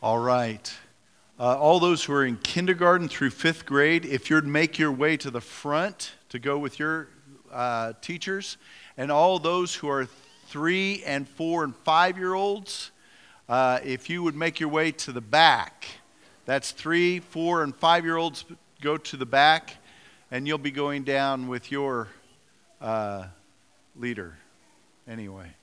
All right. Uh, all those who are in kindergarten through fifth grade, if you'd make your way to the front to go with your uh, teachers, and all those who are three and four and five year olds, uh, if you would make your way to the back. That's three, four, and five year olds go to the back, and you'll be going down with your uh, leader anyway.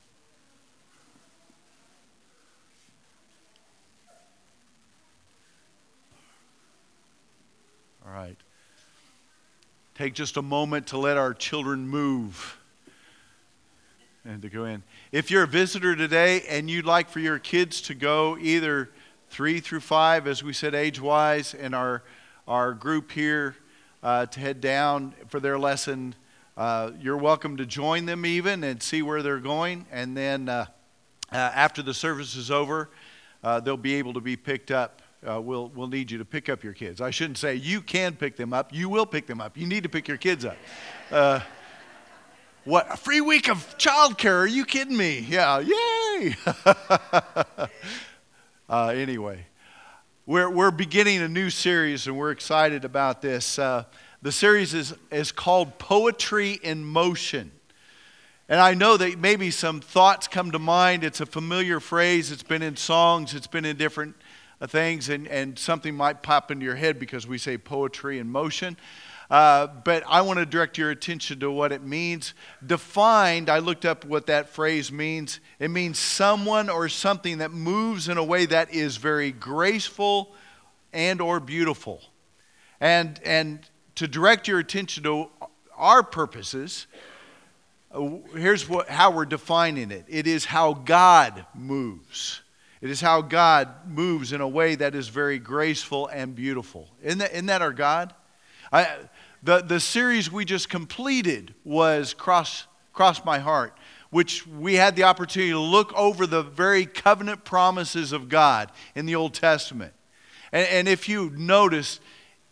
All right. Take just a moment to let our children move and to go in. If you're a visitor today and you'd like for your kids to go either three through five, as we said, age wise, and our, our group here uh, to head down for their lesson, uh, you're welcome to join them even and see where they're going. And then uh, uh after the service is over, uh, they'll be able to be picked up uh, we'll, we'll need you to pick up your kids. I shouldn't say you can pick them up. You will pick them up. You need to pick your kids up. Uh, what, a free week of childcare? Are you kidding me? Yeah, yay! uh, anyway, we're, we're beginning a new series and we're excited about this. Uh, the series is, is called Poetry in Motion. And I know that maybe some thoughts come to mind. It's a familiar phrase, it's been in songs, it's been in different things, and, and something might pop into your head because we say poetry in motion. Uh, but I want to direct your attention to what it means. Defined, I looked up what that phrase means. It means someone or something that moves in a way that is very graceful and or beautiful. And, and to direct your attention to our purposes, uh, here's what, how we're defining it it is how God moves. It is how God moves in a way that is very graceful and beautiful. Isn't that, isn't that our God? I, the, the series we just completed was Cross, Cross My Heart, which we had the opportunity to look over the very covenant promises of God in the Old Testament. And, and if you notice,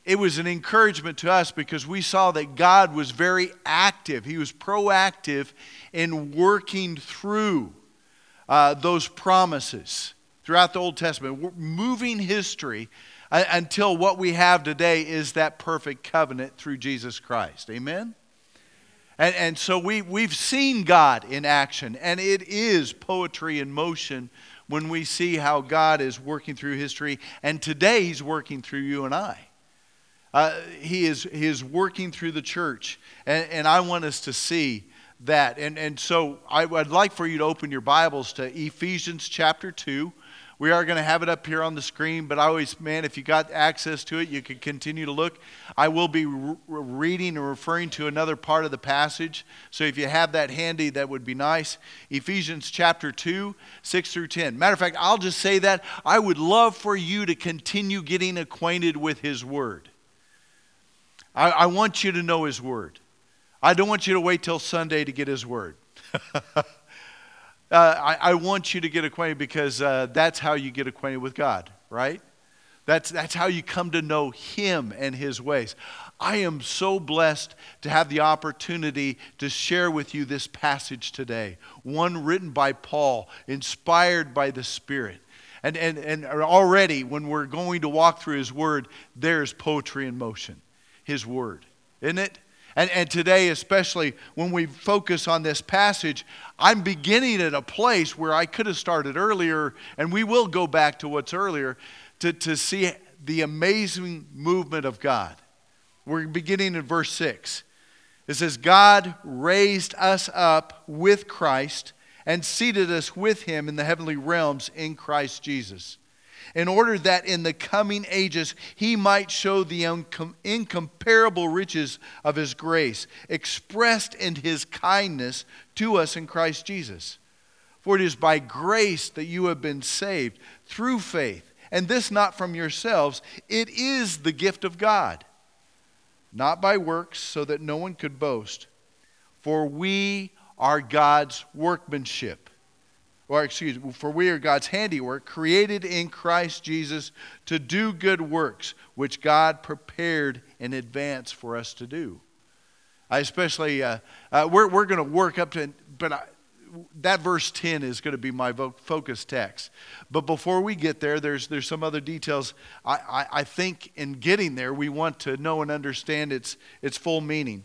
it was an encouragement to us because we saw that God was very active. He was proactive in working through uh, those promises throughout the Old Testament. Moving history uh, until what we have today is that perfect covenant through Jesus Christ. Amen? And, and so we, we've seen God in action, and it is poetry in motion when we see how God is working through history. And today, He's working through you and I. Uh, he, is, he is working through the church. And, and I want us to see that. And, and so I, would like for you to open your Bibles to Ephesians chapter 2. We are going to have it up here on the screen, but I always, man, if you got access to it, you can continue to look. I will be re- reading and referring to another part of the passage. So if you have that handy, that would be nice. Ephesians chapter 2, 6 through 10. Matter of fact, I'll just say that. I would love for you to continue getting acquainted with His Word. I, I want you to know His Word. I don't want you to wait till Sunday to get His Word. uh, I, I, want you to get acquainted because uh, that's how you get acquainted with God, right? That's, that's how you come to know Him and His ways. I am so blessed to have the opportunity to share with you this passage today, one written by Paul, inspired by the Spirit. And, and, and already, when we're going to walk through His Word, there's poetry in motion. His Word, isn't it? And, and today, especially when we focus on this passage, I'm beginning at a place where I could have started earlier, and we will go back to what's earlier to, to see the amazing movement of God. We're beginning in verse 6. It says, God raised us up with Christ and seated us with him in the heavenly realms in Christ Jesus in order that in the coming ages he might show the incomparable riches of his grace, expressed in his kindness to us in Christ Jesus. For it is by grace that you have been saved through faith, and this not from yourselves, it is the gift of God, not by works, so that no one could boast. For we are God's workmanship or excuse me, for we are God's handiwork, created in Christ Jesus to do good works, which God prepared in advance for us to do. I especially, uh, uh, we're, we're going to work up to, but I, that verse 10 is going to be my focus text. But before we get there, there's, there's some other details. I, I, I think in getting there, we want to know and understand its, its full meaning.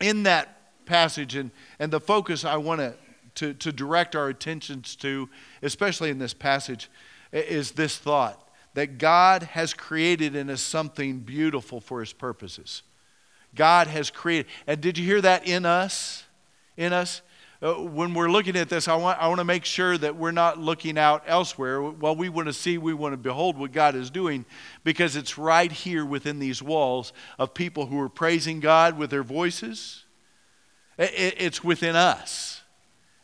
In that passage, and, and the focus I want to, to, to direct our attentions to, especially in this passage, is this thought that God has created in us something beautiful for his purposes. God has created. And did you hear that in us? In us? Uh, when we're looking at this, I want, I want to make sure that we're not looking out elsewhere. Well, we want to see, we want to behold what God is doing because it's right here within these walls of people who are praising God with their voices. It, it's within us.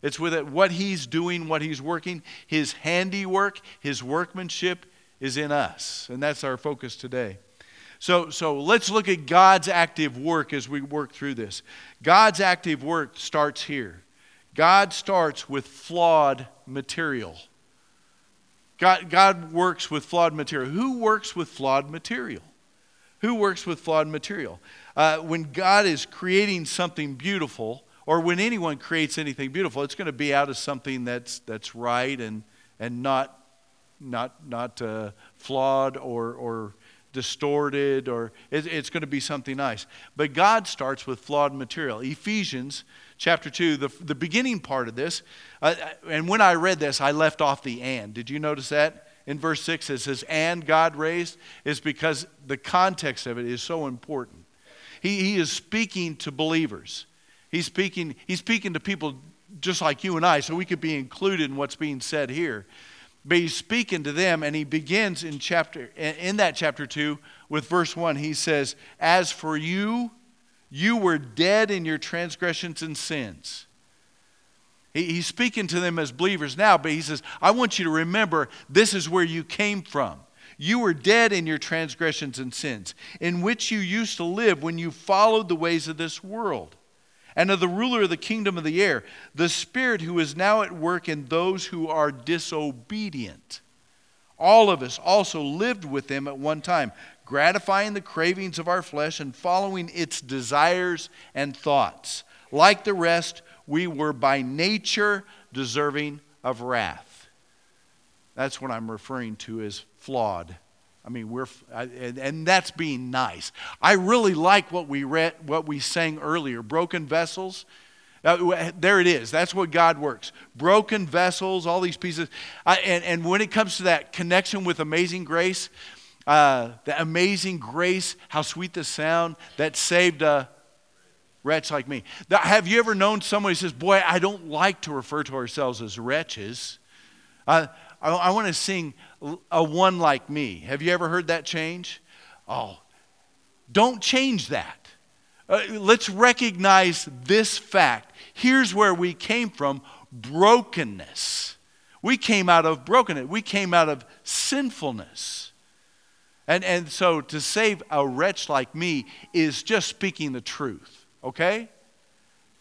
It's with it, what He's doing, what He's working, His handiwork, His workmanship is in us. And that's our focus today. So, so let's look at God's active work as we work through this. God's active work starts here. God starts with flawed material. God, God works with flawed material. Who works with flawed material? Who works with flawed material? Uh, when God is creating something beautiful, or when anyone creates anything beautiful, it's going to be out of something that's, that's right and, and not, not, not uh, flawed or, or distorted or it's going to be something nice. But God starts with flawed material. Ephesians chapter 2, the, the beginning part of this, uh, and when I read this, I left off the and. Did you notice that? In verse 6, it says, and God raised, is because the context of it is so important. He, he is speaking to believers. He's speaking, he's speaking to people just like you and I, so we could be included in what's being said here. But he's speaking to them, and he begins in chapter in that chapter two with verse one. He says, "As for you, you were dead in your transgressions and sins." He, he's speaking to them as believers now, but he says, "I want you to remember this is where you came from." You were dead in your transgressions and sins, in which you used to live when you followed the ways of this world and of the ruler of the kingdom of the air, the Spirit who is now at work in those who are disobedient. All of us also lived with them at one time, gratifying the cravings of our flesh and following its desires and thoughts. Like the rest, we were by nature deserving of wrath. That's what I'm referring to as flawed I mean, we're, and, and that's being nice. I really like what we read, what we sang earlier broken vessels. Uh, there it is. That's what God works. Broken vessels, all these pieces. And, and when it comes to that connection with amazing grace, uh, the amazing grace, how sweet the sound that saved a wretch like me. Have you ever known somebody who says, Boy, I don't like to refer to ourselves as wretches? I, I want to sing a one like me. Have you ever heard that change? Oh, don't change that. Uh, let's recognize this fact. Here's where we came from brokenness. We came out of brokenness, we came out of sinfulness. And, and so to save a wretch like me is just speaking the truth, okay?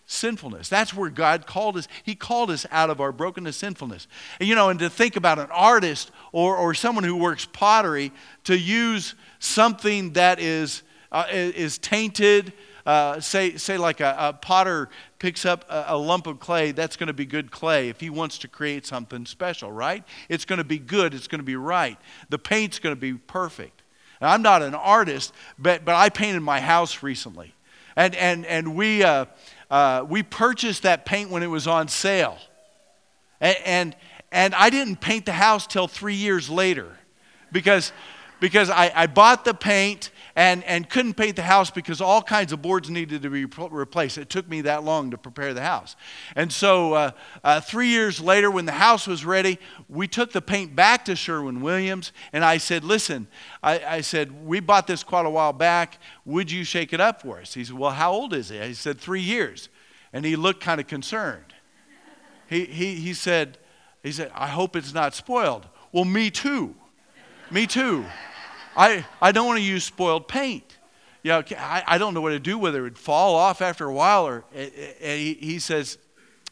Sinfulness. That's where God called us. He called us out of our brokenness, sinfulness. And, you know, and to think about an artist or, or someone who works pottery to use something that is, uh, is tainted, uh, say, say like a, a potter picks up a, a, lump of clay, that's going to be good clay if he wants to create something special, right? It's going to be good, it's going to be right. The paint's going to be perfect. And I'm not an artist, but, but I painted my house recently. And, and, and we, uh, uh, we purchased that paint when it was on sale. And, and, and I didn't paint the house till three years later because, because I, I bought the paint and, and couldn't paint the house because all kinds of boards needed to be replaced. It took me that long to prepare the house. And so, uh, uh, three years later, when the house was ready, we took the paint back to Sherwin Williams. And I said, Listen, I, I said, we bought this quite a while back. Would you shake it up for us? He said, Well, how old is it? I said, Three years. And he looked kind of concerned. He, he, he, said, he said, I hope it's not spoiled. Well, me too. Me too. I, I don't want to use spoiled paint. You know, I, I don't know what to do, with it It would fall off after a while or eh, eh, and he, he says,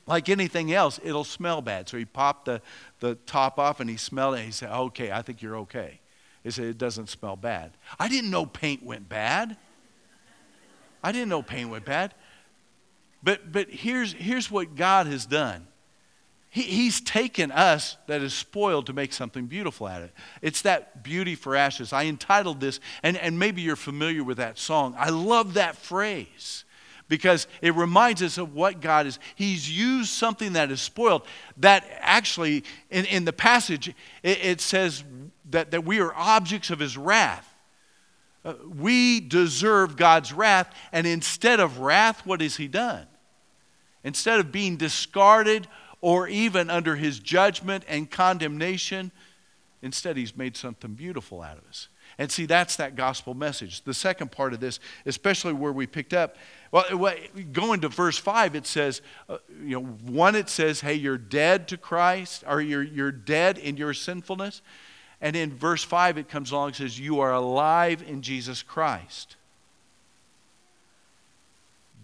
like anything else, it'll smell bad. So he popped the, the top off and he smelled it. He said, okay, I think you're okay. He said, it doesn't smell bad. I didn't know paint went bad. I didn't know paint went bad. But, but here's, here's what God has done he, He's taken us that is spoiled to make something beautiful out of it. It's that beauty for ashes. I entitled this, and, and maybe you're familiar with that song. I love that phrase because it reminds us of what God is. He's used something that is spoiled, that actually, in, in the passage, it, it says that, that we are objects of His wrath. Uh, we deserve God's wrath, and instead of wrath, what has He done? Instead of being discarded or even under His judgment and condemnation, instead He's made something beautiful out of us. And see, that's that gospel message. The second part of this, especially where we picked up, well, going to verse 5, it says, uh, you know, one, it says, hey, you're dead to Christ, or you're, you're dead in your sinfulness. And in verse 5, it comes along and says, You are alive in Jesus Christ.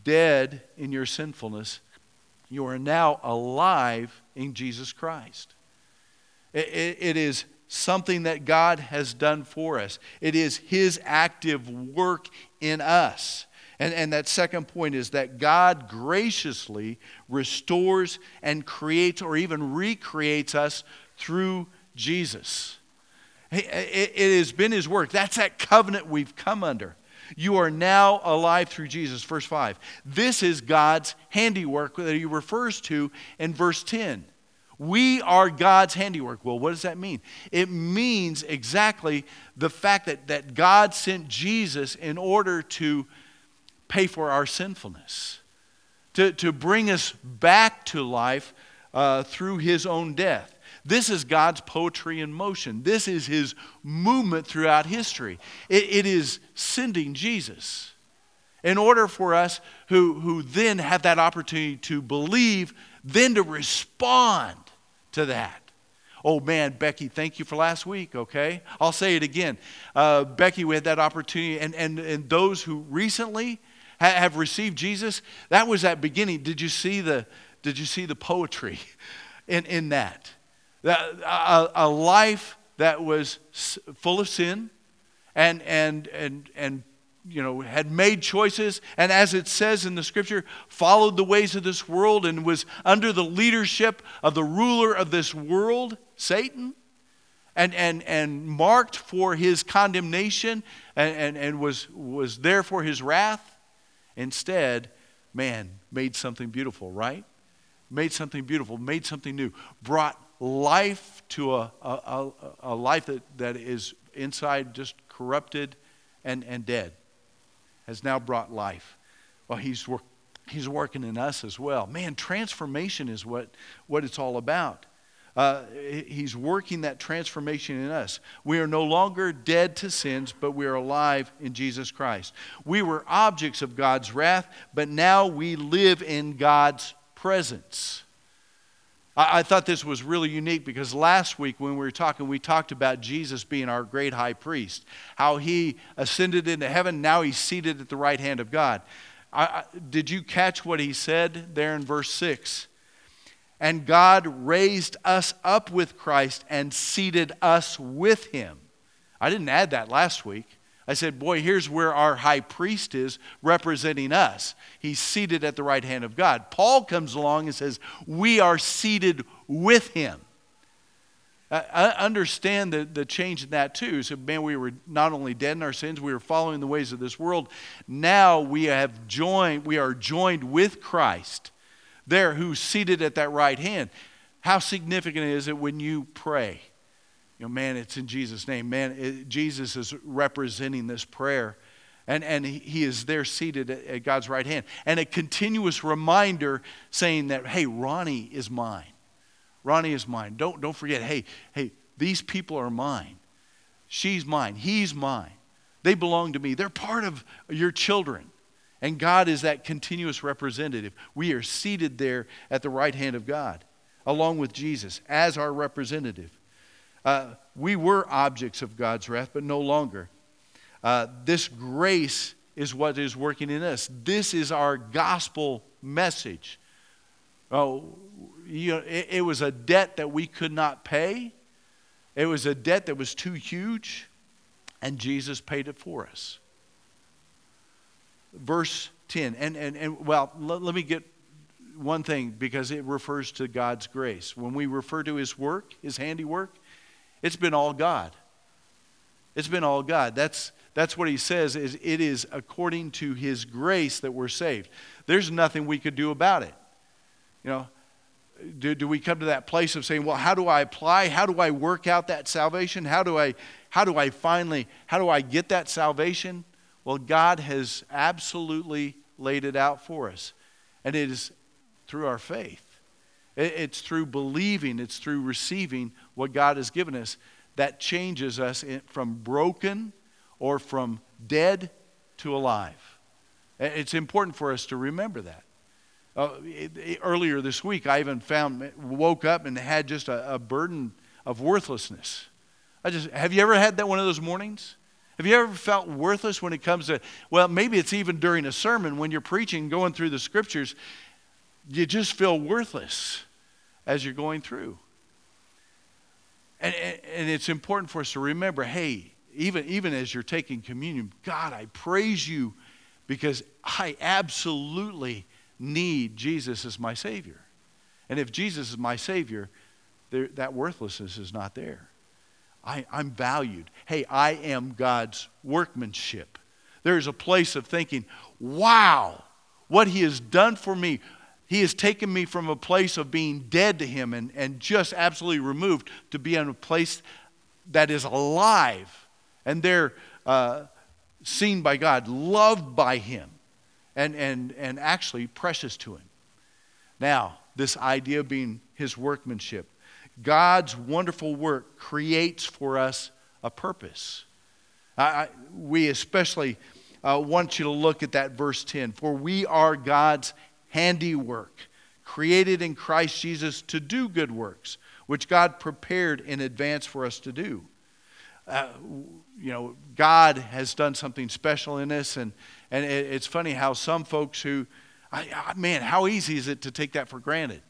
Dead in your sinfulness, you are now alive in Jesus Christ. it, it, it is something that God has done for us, it is His active work in us. And, and that second point is that God graciously restores and creates or even recreates us through Jesus. It, it has been his work. That's that covenant we've come under. You are now alive through Jesus. Verse 5. This is God's handiwork that he refers to in verse 10. We are God's handiwork. Well, what does that mean? It means exactly the fact that, that God sent Jesus in order to pay for our sinfulness, to, to bring us back to life uh, through his own death. This is God's poetry in motion. This is his movement throughout history. it, it is sending Jesus in order for us who, who then have that opportunity to believe, then to respond to that. Oh man, Becky, thank you for last week, okay? I'll say it again. Uh, Becky, we had that opportunity, and, and, and those who recently ha- have received Jesus, that was that beginning. Did you see the, did you see the poetry in, in that? A, a life that was full of sin and, and, and, and you know, had made choices, and as it says in the scripture, followed the ways of this world and was under the leadership of the ruler of this world, Satan, and, and, and marked for his condemnation and, and, and was, was there for his wrath. Instead, man made something beautiful, right? Made something beautiful, made something new, brought life to a, a, a, life that, that is inside just corrupted and, and dead has now brought life. Well, he's, work, he's working in us as well. Man, transformation is what, what it's all about. Uh, he's working that transformation in us. We are no longer dead to sins, but we are alive in Jesus Christ. We were objects of God's wrath, but now we live in God's presence. I, I thought this was really unique because last week when we were talking, we talked about Jesus being our great high priest, how he ascended into heaven, now he's seated at the right hand of God. I, I, did you catch what he said there in verse 6? And God raised us up with Christ and seated us with him. I didn't add that last week. I said, Boy, here's where our high priest is representing us. He's seated at the right hand of God. Paul comes along and says, We are seated with him. I understand the, the change in that too. So, man, we were not only dead in our sins, we were following the ways of this world. Now we have joined, we are joined with Christ there who's seated at that right hand. How significant is it when you pray? You know, man, it's in Jesus' name. Man, it, Jesus is representing this prayer. And, and he, is there seated at, at God's right hand. And a continuous reminder saying that, hey, Ronnie is mine. Ronnie is mine. Don't, don't forget, hey, hey, these people are mine. She's mine. He's mine. They belong to me. They're part of your children. And God is that continuous representative. We are seated there at the right hand of God, along with Jesus as our representative. Uh, we were objects of God's wrath, but no longer. Uh, this grace is what is working in us. This is our gospel message. Oh, you know, it, it was a debt that we could not pay. It was a debt that was too huge, and Jesus paid it for us. Verse 10. And, and, and well, let, let me get one thing because it refers to God's grace. When we refer to his work, his handiwork, it's been all God. It's been all God. That's, that's what he says is it is according to his grace that we're saved. There's nothing we could do about it. You know, do, do we come to that place of saying, well, how do I apply? How do I work out that salvation? How do I, how do I finally, how do I get that salvation? Well, God has absolutely laid it out for us. And it is through our faith. It's through believing, it's through receiving what God has given us that changes us from broken or from dead to alive. It's important for us to remember that. Uh, earlier this week, I even found, woke up and had just a, a burden of worthlessness. I just, have you ever had that one of those mornings? Have you ever felt worthless when it comes to, well, maybe it's even during a sermon when you're preaching, going through the scriptures, you just feel worthless as you're going through. And, and it's important for us to remember hey, even, even as you're taking communion, God, I praise you because I absolutely need Jesus as my Savior. And if Jesus is my Savior, there, that worthlessness is not there. I, I'm valued. Hey, I am God's workmanship. There's a place of thinking, wow, what He has done for me. He has taken me from a place of being dead to Him and, and just absolutely removed to be in a place that is alive and they're uh, seen by God, loved by Him, and, and, and actually precious to Him. Now, this idea of being His workmanship. God's wonderful work creates for us a purpose. I, I, we especially uh, want you to look at that verse 10. For we are God's handiwork, created in Christ Jesus to do good works, which God prepared in advance for us to do. Uh, you know, God has done something special in this, and, and it, it's funny how some folks who, I, I, man, how easy is it to take that for granted?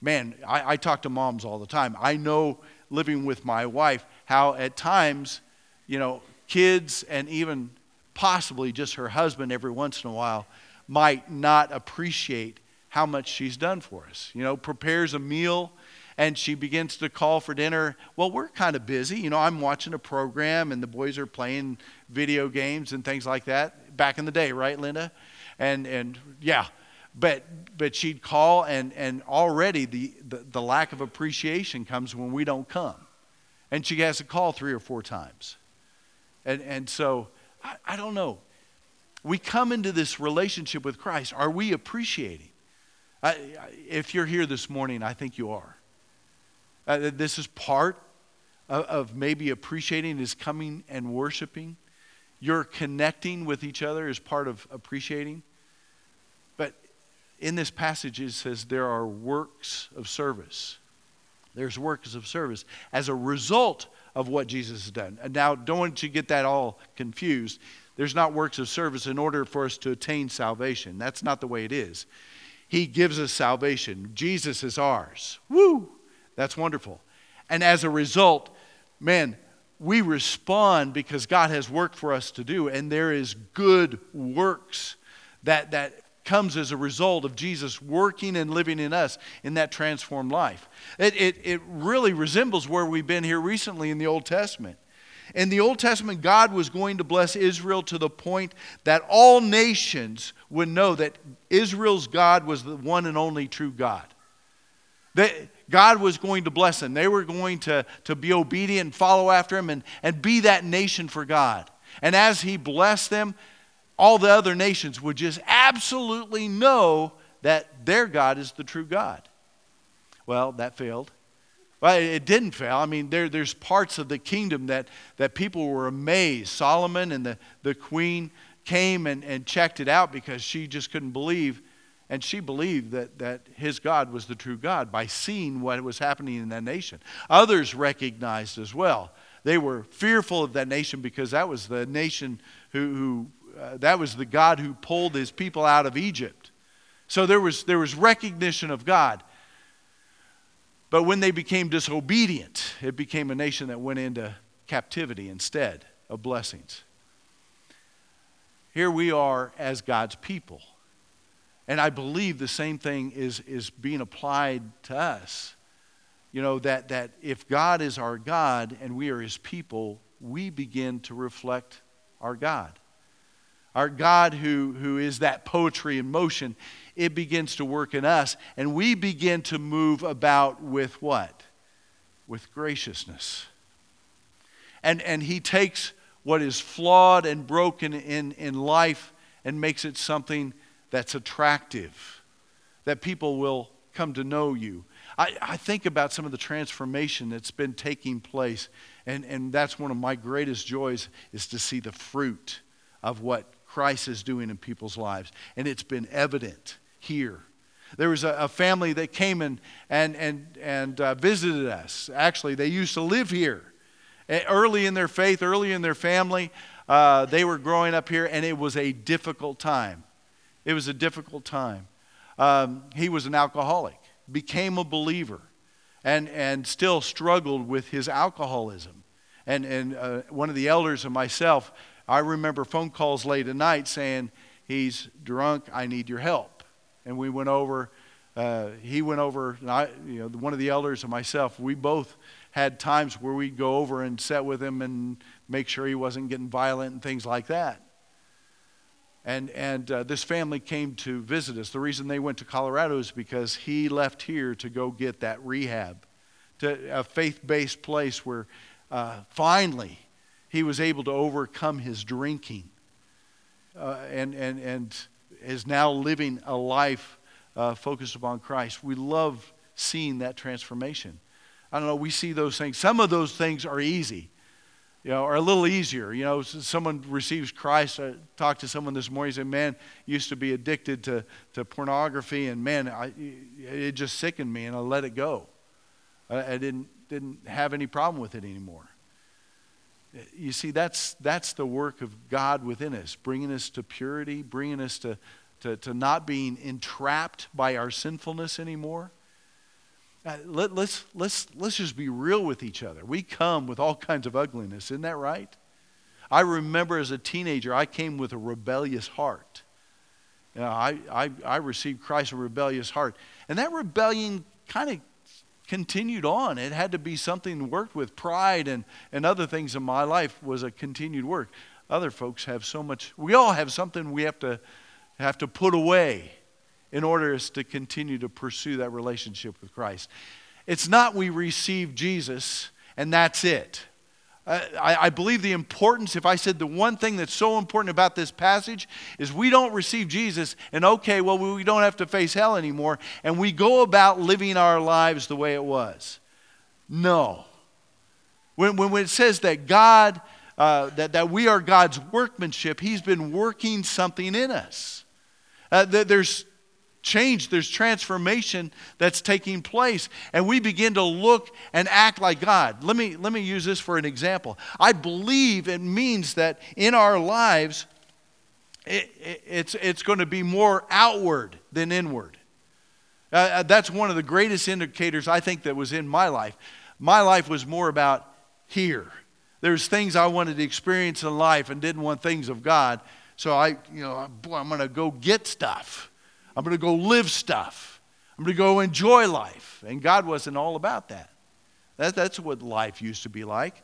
Man, I, I talk to moms all the time. I know living with my wife how at times, you know, kids and even possibly just her husband every once in a while might not appreciate how much she's done for us. You know, prepares a meal and she begins to call for dinner. Well, we're kind of busy. You know, I'm watching a program and the boys are playing video games and things like that. Back in the day, right, Linda? And and yeah, but but she'd call and and already the, the, the lack of appreciation comes when we don't come. And she has to call three or four times. And and so I, I don't know we come into this relationship with Christ, are we appreciating? I, if you're here this morning, I think you are. Uh, this is part of, of maybe appreciating is coming and worshiping. You're connecting with each other is part of appreciating. But in this passage, it says there are works of service. There's works of service as a result of what Jesus has done. And now, don't want you to get that all confused. There's not works of service in order for us to attain salvation. That's not the way it is. He gives us salvation. Jesus is ours. Woo! That's wonderful. And as a result, man, we respond because God has work for us to do, and there is good works that, that comes as a result of Jesus working and living in us in that transformed life. It, it, it really resembles where we've been here recently in the Old Testament. In the Old Testament, God was going to bless Israel to the point that all nations would know that Israel's God was the one and only true God. That God was going to bless them. They were going to, to be obedient and follow after Him and, and be that nation for God. And as He blessed them, all the other nations would just absolutely know that their God is the true God. Well, that failed. Well, it didn't fail. I mean, there, there's parts of the kingdom that, that people were amazed. Solomon and the, the queen came and, and checked it out because she just couldn't believe. And she believed that, that his God was the true God by seeing what was happening in that nation. Others recognized as well. They were fearful of that nation because that was the nation who, who uh, that was the God who pulled his people out of Egypt. So there was, there was recognition of God. But when they became disobedient, it became a nation that went into captivity instead of blessings. Here we are as God's people. And I believe the same thing is, is being applied to us. You know, that, that if God is our God and we are his people, we begin to reflect our God. Our God, who, who is that poetry in motion, it begins to work in us. And we begin to move about with what? With graciousness. And, and he takes what is flawed and broken in, in life and makes it something that's attractive, that people will come to know you. I, I think about some of the transformation that's been taking place, and, and that's one of my greatest joys is to see the fruit of what Christ is doing in people's lives. And it's been evident here. There was a, a family that came and, and, and, and uh, visited us. Actually, they used to live here. Early in their faith, early in their family, uh, they were growing up here, and it was a difficult time. It was a difficult time. Um, he was an alcoholic, became a believer, and, and still struggled with his alcoholism. And, and uh, one of the elders and myself, I remember phone calls late at night saying, He's drunk, I need your help. And we went over, uh, he went over, I, you know, one of the elders and myself, we both had times where we'd go over and sit with him and make sure he wasn't getting violent and things like that. And, and uh, this family came to visit us. The reason they went to Colorado is because he left here to go get that rehab, to a faith based place where uh, finally he was able to overcome his drinking uh, and, and, and is now living a life uh, focused upon Christ. We love seeing that transformation. I don't know, we see those things. Some of those things are easy, you know, are a little easier. You know, someone receives Christ. I talked to someone this morning, he said, man, used to be addicted to, to pornography, and man, I, it just sickened me, and I let it go. I, I didn't, didn't have any problem with it anymore. You see, that's, that's the work of God within us, bringing us to purity, bringing us to, to, to not being entrapped by our sinfulness anymore. Uh, let, let's, let's, let's just be real with each other. We come with all kinds of ugliness, isn't that right? I remember as a teenager, I came with a rebellious heart. You know, I, I, I received Christ a rebellious heart. And that rebellion kind of continued on. It had to be something worked with. Pride and, and other things in my life was a continued work. Other folks have so much, we all have something we have to, have to put away in order to continue to pursue that relationship with Christ. It's not we receive Jesus and that's it. Uh, I, I, believe the importance, if I said the one thing that's so important about this passage, is we don't receive Jesus and okay, well, we don't have to face hell anymore, and we go about living our lives the way it was. No. When, when, when it says that God, uh, that, that we are God's workmanship, He's been working something in us. Uh, there's change, there's transformation that's taking place. And we begin to look and act like God. Let me, let me use this for an example. I believe it means that in our lives, it, it, it's, it's going to be more outward than inward. Uh, uh, that's one of the greatest indicators I think that was in my life. My life was more about here. There's things I wanted to experience in life and didn't want things of God. So I, you know, boy, I'm going to go get stuff. I'm going to go live stuff. I'm going to go enjoy life. And God wasn't all about that. that. That's what life used to be like.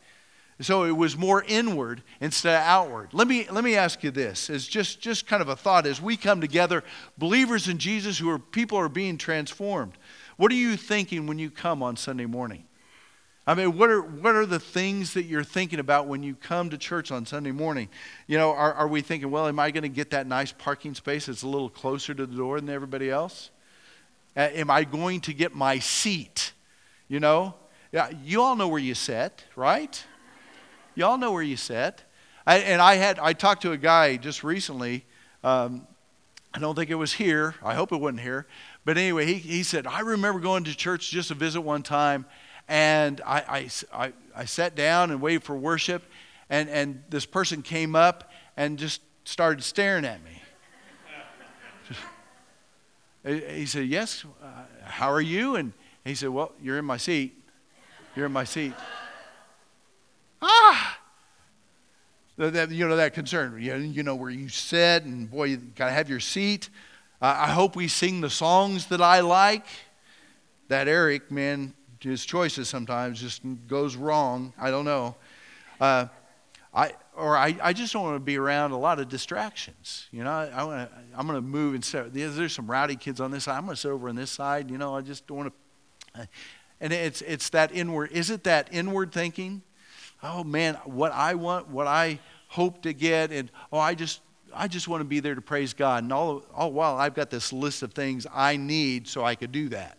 So it was more inward instead of outward. Let me, let me ask you this as just, just kind of a thought as we come together, believers in Jesus who are people are being transformed. What are you thinking when you come on Sunday morning? I mean, what are, what are the things that you're thinking about when you come to church on Sunday morning? You know, are, are we thinking, well, am I going to get that nice parking space that's a little closer to the door than everybody else? Uh, am I going to get my seat? You know, yeah, you all know where you sit, right? You all know where you sit. I, and I had I talked to a guy just recently. Um, I don't think it was here. I hope it wasn't here. But anyway, he, he said, I remember going to church just to visit one time, and I, I, I, I sat down and waited for worship, and, and this person came up and just started staring at me. he said, Yes, uh, how are you? And he said, Well, you're in my seat. You're in my seat. Ah! You know, that concern. You, you know where you sit, and boy, you got to have your seat. I hope we sing the songs that I like. That Eric, man, his choices sometimes just goes wrong. I don't know. Uh, I, or I, I just don't want to be around a lot of distractions. You know, I, I wanna, I'm going to move instead. There's some rowdy kids on this side. I'm going to sit over on this side. You know, I just don't want to. And it's, it's that inward. Is it that inward thinking? Oh, man, what I want, what I hope to get, and oh, I just, I just want to be there to praise God. And all, all while I've got this list of things I need so I could do that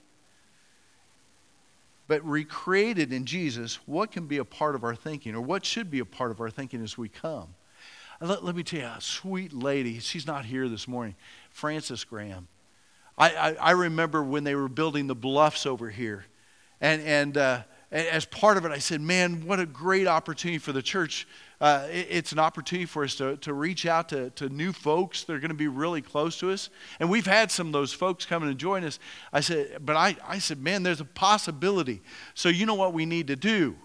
but recreated in Jesus, what can be a part of our thinking or what should be a part of our thinking as we come? Let, let me tell you, a sweet lady, she's not here this morning, Frances Graham. I, I, I remember when they were building the bluffs over here, and, and, uh, and as part of it, I said, man, what a great opportunity for the church uh, it, it's an opportunity for us to, to reach out to, to new folks that are going to be really close to us. And we've had some of those folks come and join us. I said, but I, I said, man, there's a possibility. So you know what we need to do?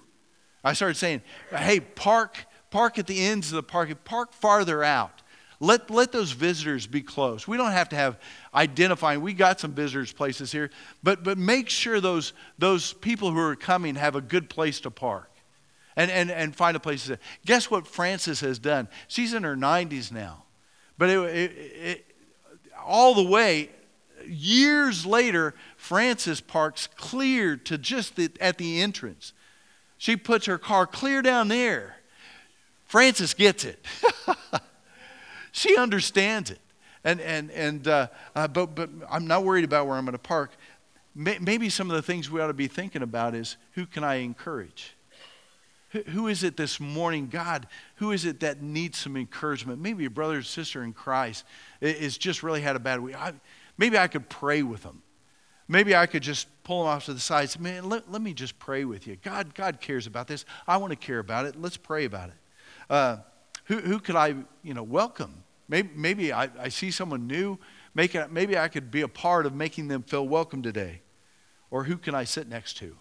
I started saying, hey, park, park at the ends of the park, park farther out. Let, let those visitors be close. We don't have to have identifying. We got some visitors places here, but, but make sure those, those people who are coming have a good place to park and, and, and find a place to sit. Guess what Frances has done? She's in her 90s now. But it, it, it, all the way, years later, Frances parks clear to just the, at the entrance. She puts her car clear down there. Frances gets it. she understands it. And, and, and uh, uh, but, but I'm not worried about where I'm going to park. Maybe some of the things we ought to be thinking about is who can I encourage? Who is it this morning, God? Who is it that needs some encouragement? Maybe a brother or sister in Christ is just really had a bad week. I, maybe I could pray with them. Maybe I could just pull them off to the side say, man, let, let me just pray with you. God, God cares about this. I want to care about it. Let's pray about it. Uh, who, who could I, you know, welcome? Maybe, maybe I, I see someone new. Make it, maybe I could be a part of making them feel welcome today. Or who can I sit next to?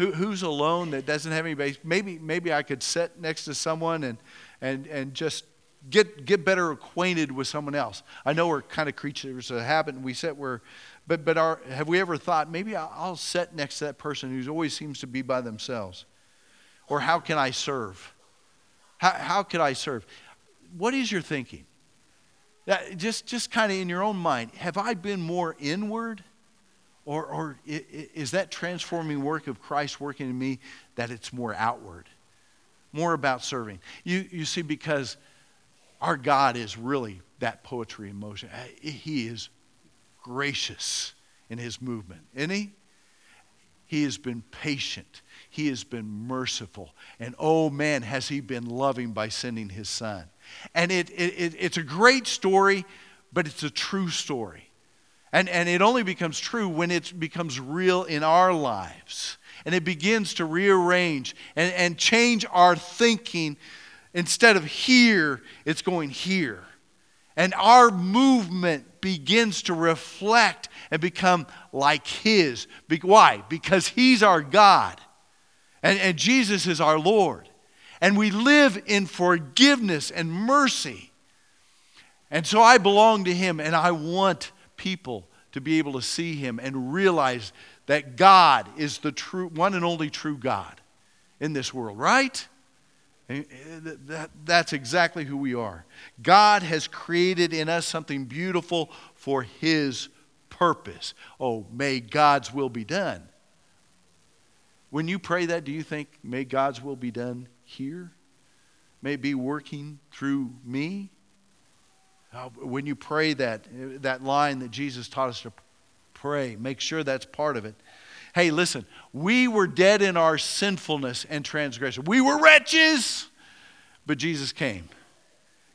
Who, who's alone that doesn't have anybody? Maybe, maybe I could sit next to someone and, and, and just get, get better acquainted with someone else. I know we're kind of creatures of habit and we sit where, but, but our, have we ever thought, maybe I'll, sit next to that person who always seems to be by themselves? Or how can I serve? How, how could I serve? What is your thinking? That, Just, just kind of in your own mind, have I been more inward or, or is that transforming work of Christ working in me that it's more outward, more about serving? You, you see, because our God is really that poetry in motion. Uh, he is gracious in his movement, isn't he? He has been patient. He has been merciful. And oh man, has he been loving by sending his son. And it, it, it's a great story, but it's a true story. And, and it only becomes true when it becomes real in our lives. And it begins to rearrange and, and change our thinking. Instead of here, it's going here. And our movement begins to reflect and become like His. Why? Because He's our God. And, and Jesus is our Lord. And we live in forgiveness and mercy. And so I belong to Him and I want people to be able to see him and realize that God is the true one and only true God in this world, right? That, that's exactly who we are. God has created in us something beautiful for his purpose. Oh, may God's will be done. When you pray that, do you think, may God's will be done here? May be working through me? When you pray that, that line that Jesus taught us to pray, make sure that's part of it. Hey, listen, we were dead in our sinfulness and transgression. We were wretches, but Jesus came.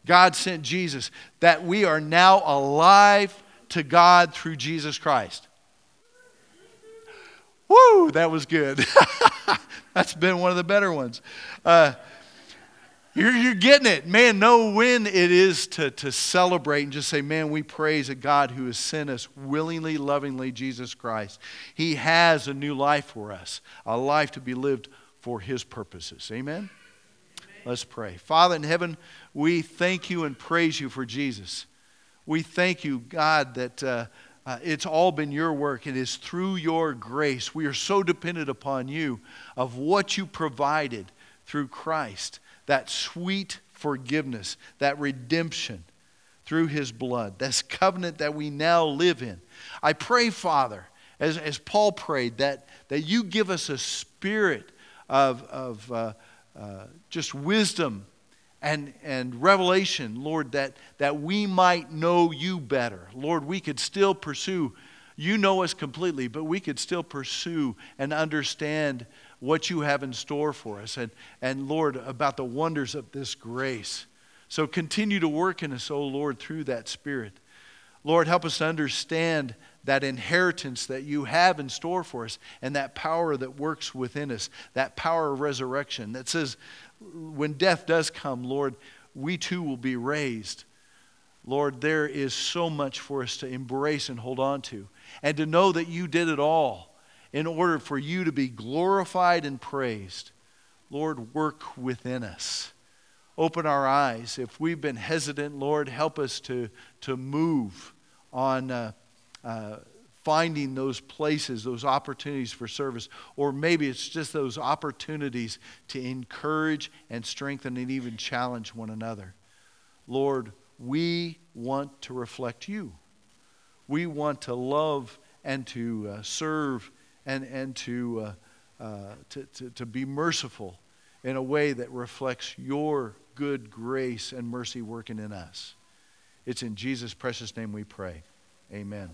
God sent Jesus that we are now alive to God through Jesus Christ. Woo, that was good. That's been one of the better ones. Uh, you're, you're getting it. Man, know when it is to, to celebrate and just say, man, we praise a God who has sent us willingly, lovingly, Jesus Christ. He has a new life for us, a life to be lived for His purposes. Amen? Amen? Let's pray. Father in heaven, we thank you and praise you for Jesus. We thank you, God, that uh, uh, it's all been your work. It is through your grace. We are so dependent upon you of what you provided through Christ, that sweet forgiveness, that redemption through his blood, this covenant that we now live in. I pray, Father, as, as Paul prayed, that, that you give us a spirit of, of uh, uh, just wisdom and, and revelation, Lord, that, that we might know you better. Lord, we could still pursue, you know us completely, but we could still pursue and understand what you have in store for us. And, and Lord, about the wonders of this grace. So continue to work in us, O oh Lord, through that Spirit. Lord, help us to understand that inheritance that you have in store for us and that power that works within us, that power of resurrection that says, when death does come, Lord, we too will be raised. Lord, there is so much for us to embrace and hold on to, and to know that you did it all in order for you to be glorified and praised. Lord, work within us. Open our eyes. If we've been hesitant, Lord, help us to, to move on uh, uh, finding those places, those opportunities for service. Or maybe it's just those opportunities to encourage and strengthen and even challenge one another. Lord, we want to reflect you. We want to love and to uh, serve and, and to, uh, uh, to, to, to be merciful in a way that reflects your good grace and mercy working in us. It's in Jesus' precious name we pray. Amen.